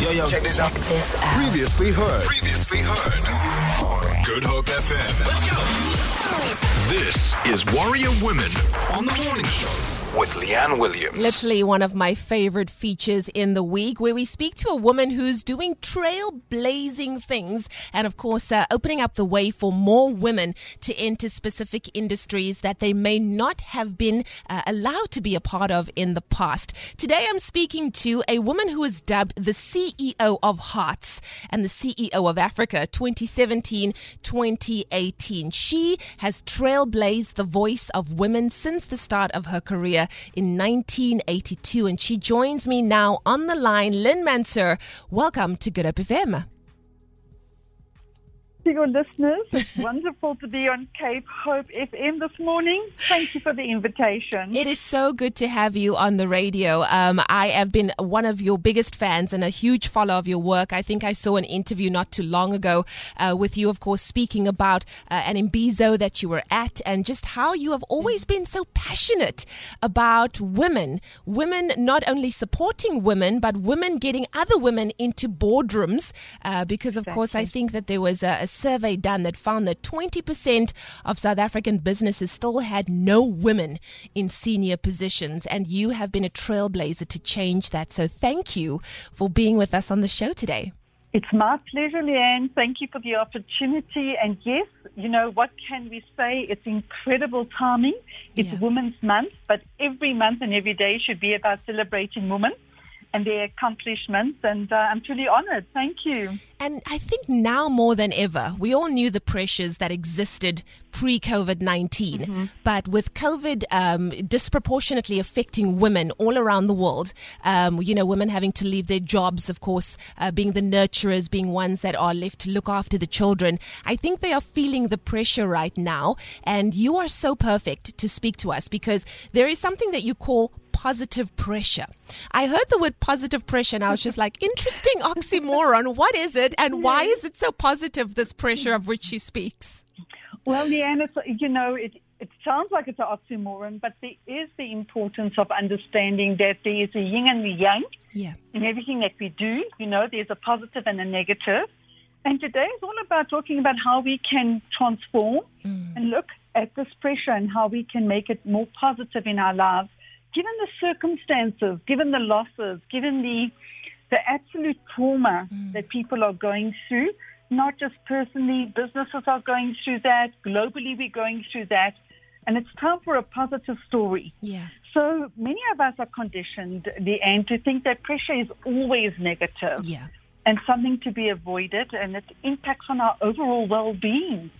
Yo, yo, check this out. This out. Previously heard. Previously heard. Good Hope FM. Let's go. This is Warrior Women on the Morning Show with Leigh-Anne Williams. Literally one of my favorite features in the week, where we speak to a woman who's doing trailblazing things and, of course, uh, opening up the way for more women to enter specific industries that they may not have been uh, allowed to be a part of in the past. Today, I'm speaking to a woman who is dubbed the CEO of Hearts and the CEO of Africa 2017 2018. She has trailblazed the voice of women since the start of her career in 1982. And she joins me now on the line. Lyn Mansour, welcome to Good Hope FM your listeners. It's wonderful to be on Cape Hope FM this morning. Thank you for the invitation. It is so good to have you on the radio. Um, I have been one of your biggest fans and a huge follower of your work. I think I saw an interview not too long ago uh, with you, of course, speaking about uh, an Imbizo that you were at and just how you have always been so passionate about women. Women not only supporting women, but women getting other women into boardrooms. Uh, because, of exactly. course, I think that there was a, a survey done that found that 20% of South African businesses still had no women in senior positions. And you have been a trailblazer to change that. So thank you for being with us on the show today. It's my pleasure, Leigh-Anne. Thank you for the opportunity. And yes, you know, what can we say? It's incredible timing. It's yeah. Women's Month, but every month and every day should be about celebrating women and their accomplishments. And uh, I'm truly honored. Thank you. And I think now more than ever, we all knew the pressures that existed pre COVID 19. Mm-hmm. But with COVID um, disproportionately affecting women all around the world, um, you know, women having to leave their jobs, of course, uh, being the nurturers, being ones that are left to look after the children, I think they are feeling the pressure right now. And you are so perfect to speak to us because there is something that you call positive pressure. I heard the word positive pressure and I was just like, interesting oxymoron. What is it and why is it so positive, this pressure of which she speaks? Well, Leigh-Anne, it's, you know, it, it sounds like it's an oxymoron, but there is the importance of understanding that there is a yin and the yang yeah. in everything that we do. You know, there's a positive and a negative. And today is all about talking about how we can transform mm. and look at this pressure and how we can make it more positive in our lives given the circumstances, given the losses, given the the absolute trauma mm. that people are going through, not just personally, businesses are going through that, globally we're going through that, and it's time for a positive story. Yeah. So many of us are conditioned, the end, to think that pressure is always negative. Yeah. And something to be avoided, and it impacts on our overall well-being.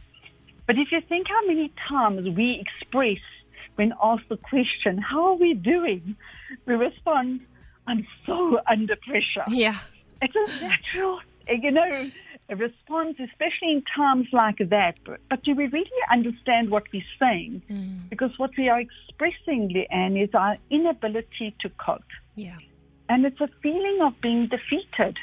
But if you think how many times we express when asked the question, How are we doing? we respond, I'm so under pressure. Yeah. It's a natural, you know, a response, especially in times like that. But, but do we really understand what we're saying? Mm. Because what we are expressing, Leigh-Anne, is our inability to cope. Yeah. And it's a feeling of being defeated.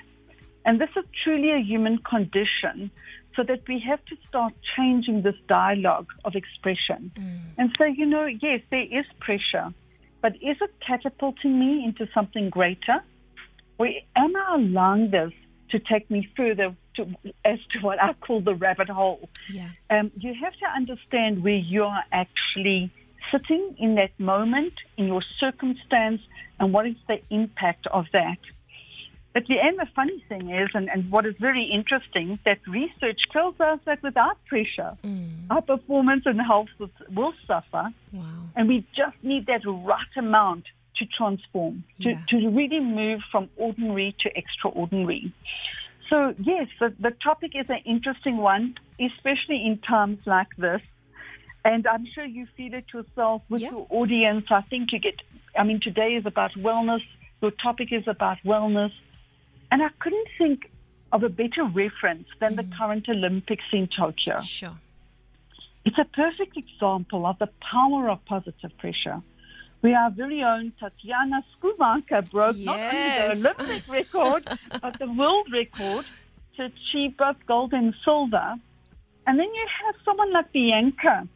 And this is truly a human condition so that we have to start changing this dialogue of expression mm. and say, you know, yes, there is pressure, but is it catapulting me into something greater? Or am I allowing this to take me further to, as to what I call the rabbit hole? Yeah. Um, you have to understand where you are actually sitting in that moment, in your circumstance, and what is the impact of that. But the end, the funny thing is, and, and what is very interesting, that research tells us that without pressure, mm. our performance and health will suffer. Wow. And we just need that right amount to transform, to, yeah. to really move from ordinary to extraordinary. So, yes, the, the topic is an interesting one, especially in times like this. And I'm sure you feel it yourself with yeah. your audience. I think you get, I mean, today is about wellness. Your topic is about wellness. And I couldn't think of a better reference than mm. the current Olympics in Tokyo. Sure. It's a perfect example of the power of positive pressure. We our very own Tatjana Schoenmaker broke yes. not only the Olympic record, but the world record to achieve both gold and silver. And then you have someone like Bianca,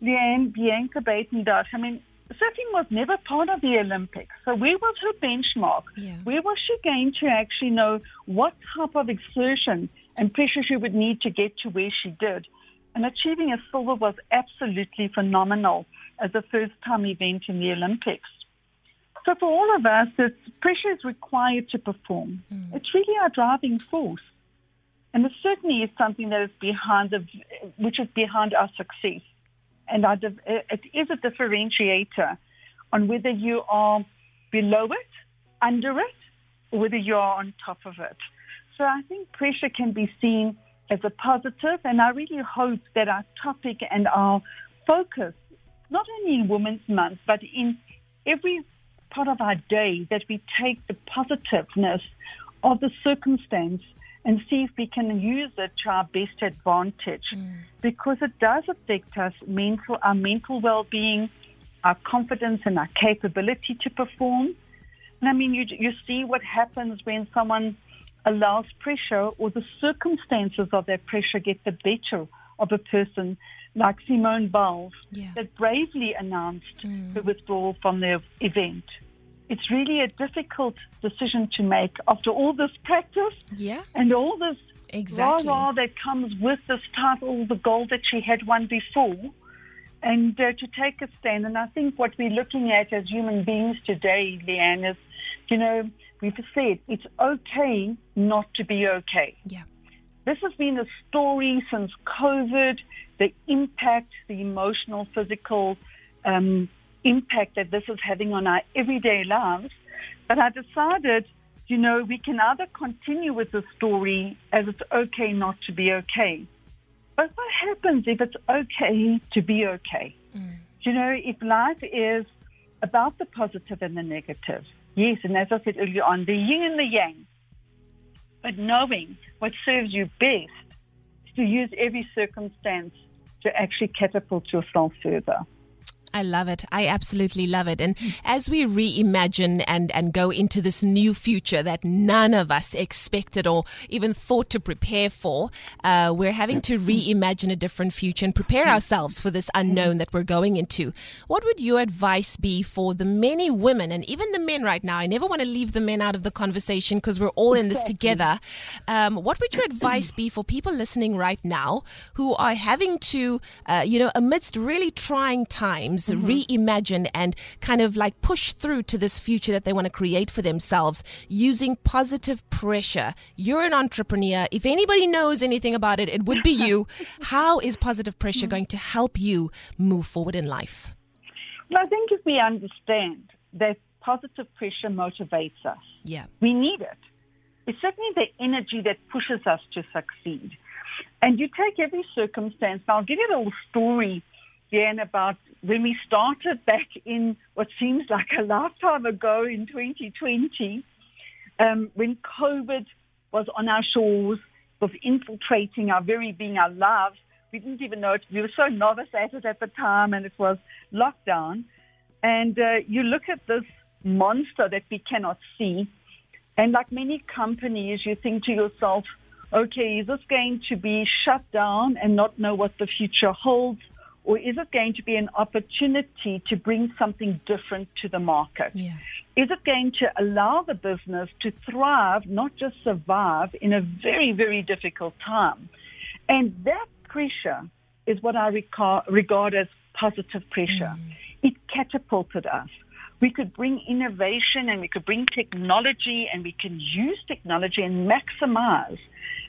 Leigh-Anne Bianca Buitendag. I mean, surfing was never part of the Olympics. So where was her benchmark? Yeah. Where was she going to actually know what type of exertion and pressure she would need to get to where she did? And achieving a silver was absolutely phenomenal as a first time event in the Olympics. So for all of us, it's, pressure is required to perform. Mm. It's really our driving force. And it certainly is something that is behind the, which is behind our success. And our, it is a differentiator on whether you are below it, under it, or whether you are on top of it. So I think pressure can be seen as a positive, and I really hope that our topic and our focus, not only in Women's Month, but in every part of our day, that we take the positiveness of the circumstance and see if we can use it to our best advantage mm. because it does affect us mental our mental well-being our confidence and our capability to perform and i mean you you see what happens when someone allows pressure or the circumstances of that pressure get the better of a person like Simone Biles yeah. that bravely announced mm. the withdrawal from the event it's really a difficult decision to make after all this practice yeah. and all this exactly. rah-rah that comes with this title, the goal that she had won before, and uh, to take a stand. And I think what we're looking at as human beings today, Leigh-Anne, is, you know, we've said it's okay not to be okay. Yeah. This has been a story since COVID, the impact, the emotional, physical, um, impact that this is having on our everyday lives. But I decided, you know, we can either continue with the story as it's okay not to be okay. But what happens if it's okay to be okay? Mm. You know, if life is about the positive and the negative, yes, and as I said earlier on, the yin and the yang, but knowing what serves you best is to use every circumstance to actually catapult yourself further. I love it. I absolutely love it. And as we reimagine and, and go into this new future that none of us expected or even thought to prepare for, uh, we're having to reimagine a different future and prepare ourselves for this unknown that we're going into. What would your advice be for the many women and even the men right now? I never want to leave the men out of the conversation because we're all in this together. Um, what would your advice be for people listening right now who are having to, uh, you know, amidst really trying times, mm-hmm. reimagine and kind of like push through to this future that they want to create for themselves using positive pressure. You're an entrepreneur. If anybody knows anything about it, it would be you. How is positive pressure mm-hmm. going to help you move forward in life? Well, I think if we understand that positive pressure motivates us, yeah, we need it. It's certainly the energy that pushes us to succeed. And you take every circumstance. Now, I'll give you a little story again about when we started back in what seems like a lifetime ago in 2020, um, when COVID was on our shores, was infiltrating our very being, our lives. We didn't even know it. We were so novice at it at the time, and it was lockdown. And uh, you look at this monster that we cannot see, and like many companies, you think to yourself, okay, is this going to be shut down and not know what the future holds? Or is it going to be an opportunity to bring something different to the market? Yeah. Is it going to allow the business to thrive, not just survive in a very, very difficult time? And that pressure is what I regard as positive pressure. Mm. It catapulted us. We could bring innovation and we could bring technology and we can use technology and maximize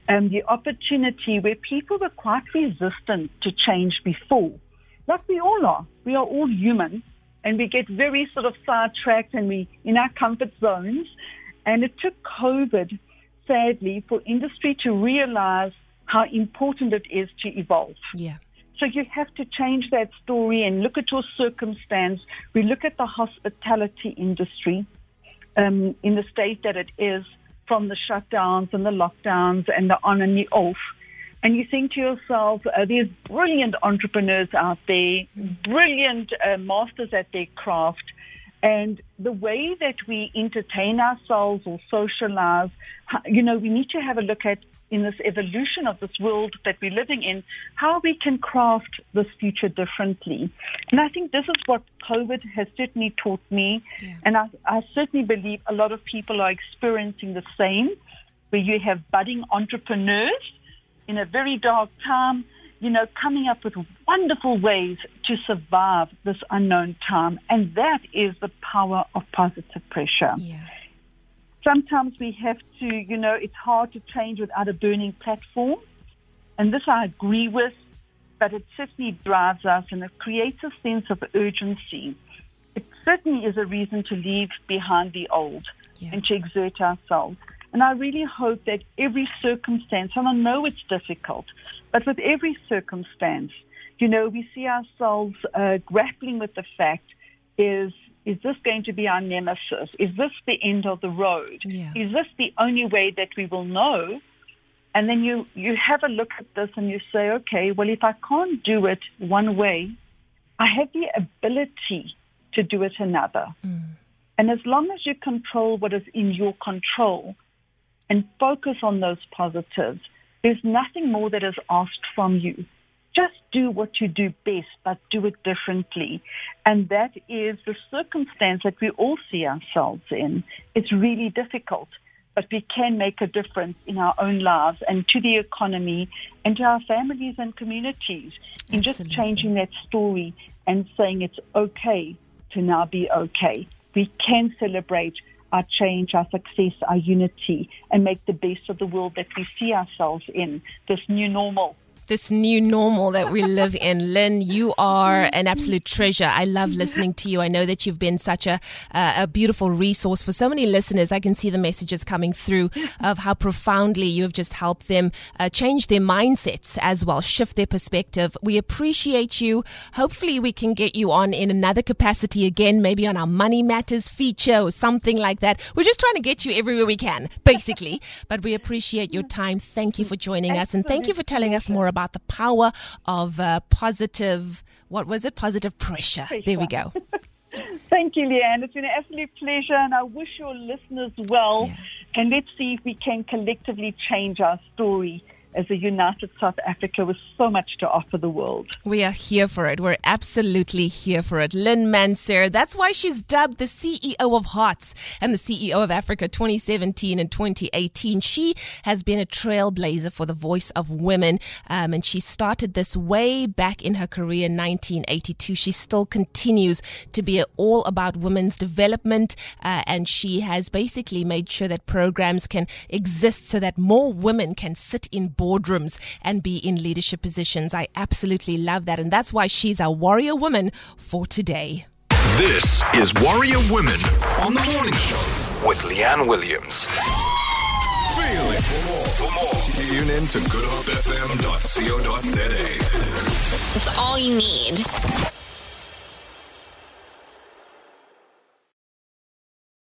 um, the opportunity where people were quite resistant to change before like we all are. We are all human and we get very sort of sidetracked and we in our comfort zones. And it took COVID, sadly, for industry to realize how important it is to evolve. Yeah. So you have to change that story and look at your circumstance. We look at the hospitality industry um, in the state that it is from the shutdowns and the lockdowns and the on and the off and you think to yourself, uh, there's brilliant entrepreneurs out there, brilliant uh, masters at their craft, And the way that we entertain ourselves or socialize, you know, we need to have a look at in this evolution of this world that we're living in, how we can craft this future differently. And I think this is what COVID has certainly taught me. Yeah. And I, I certainly believe a lot of people are experiencing the same, where you have budding entrepreneurs in a very dark time you know, coming up with wonderful ways to survive this unknown time. And that is the power of positive pressure. Yeah. Sometimes we have to, you know, it's hard to change without a burning platform. And this I agree with, but it certainly drives us and it creates a sense of urgency. It certainly is a reason to leave behind the old yeah. and to exert ourselves. And I really hope that every circumstance, and I know it's difficult, but with every circumstance, you know, we see ourselves uh, grappling with the fact is is this going to be our nemesis? Is this the end of the road? Yeah. Is this the only way that we will know? And then you, you have a look at this and you say, okay, well, if I can't do it one way, I have the ability to do it another. Mm. And as long as you control what is in your control and focus on those positives, there's nothing more that is asked from you. Just do what you do best, but do it differently. And that is the circumstance that we all see ourselves in. It's really difficult, but we can make a difference in our own lives and to the economy and to our families and communities in just changing that story and saying it's okay to now be okay. We can celebrate our change, our success, our unity, and make the best of the world that we see ourselves in, this new normal this new normal that we live in. Lyn, you are an absolute treasure. I love listening to you. I know that you've been such a, uh, a beautiful resource for so many listeners. I can see the messages coming through of how profoundly you have just helped them uh, change their mindsets as well, shift their perspective. We appreciate you. Hopefully, we can get you on in another capacity again, maybe on our Money Matters feature or something like that. We're just trying to get you everywhere we can, basically. but we appreciate your time. Thank you for joining us and thank you for telling us more about about the power of uh, positive, what was it? Positive pressure. pressure. There we go. Thank you, Leigh-Anne. It's been an absolute pleasure, and I wish your listeners well. Yeah. And let's see if we can collectively change our story as a united South Africa with so much to offer the world. We are here for it. We're absolutely here for it. Lyn Mansour, that's why she's dubbed the CEO of Hearts and the CEO of Africa 2017 and 2018. She has been a trailblazer for the voice of women, um, and she started this way back in her career in 1982. She still continues to be all about women's development, uh, and she has basically made sure that programs can exist so that more women can sit in boardrooms and be in leadership positions. I absolutely love that. And that's why she's our warrior woman for today. This is Warrior Women on the Morning Show with Leigh-Anne Williams. Feel it for more. For more, tune in to goodhopefm.co.za. It's all you need.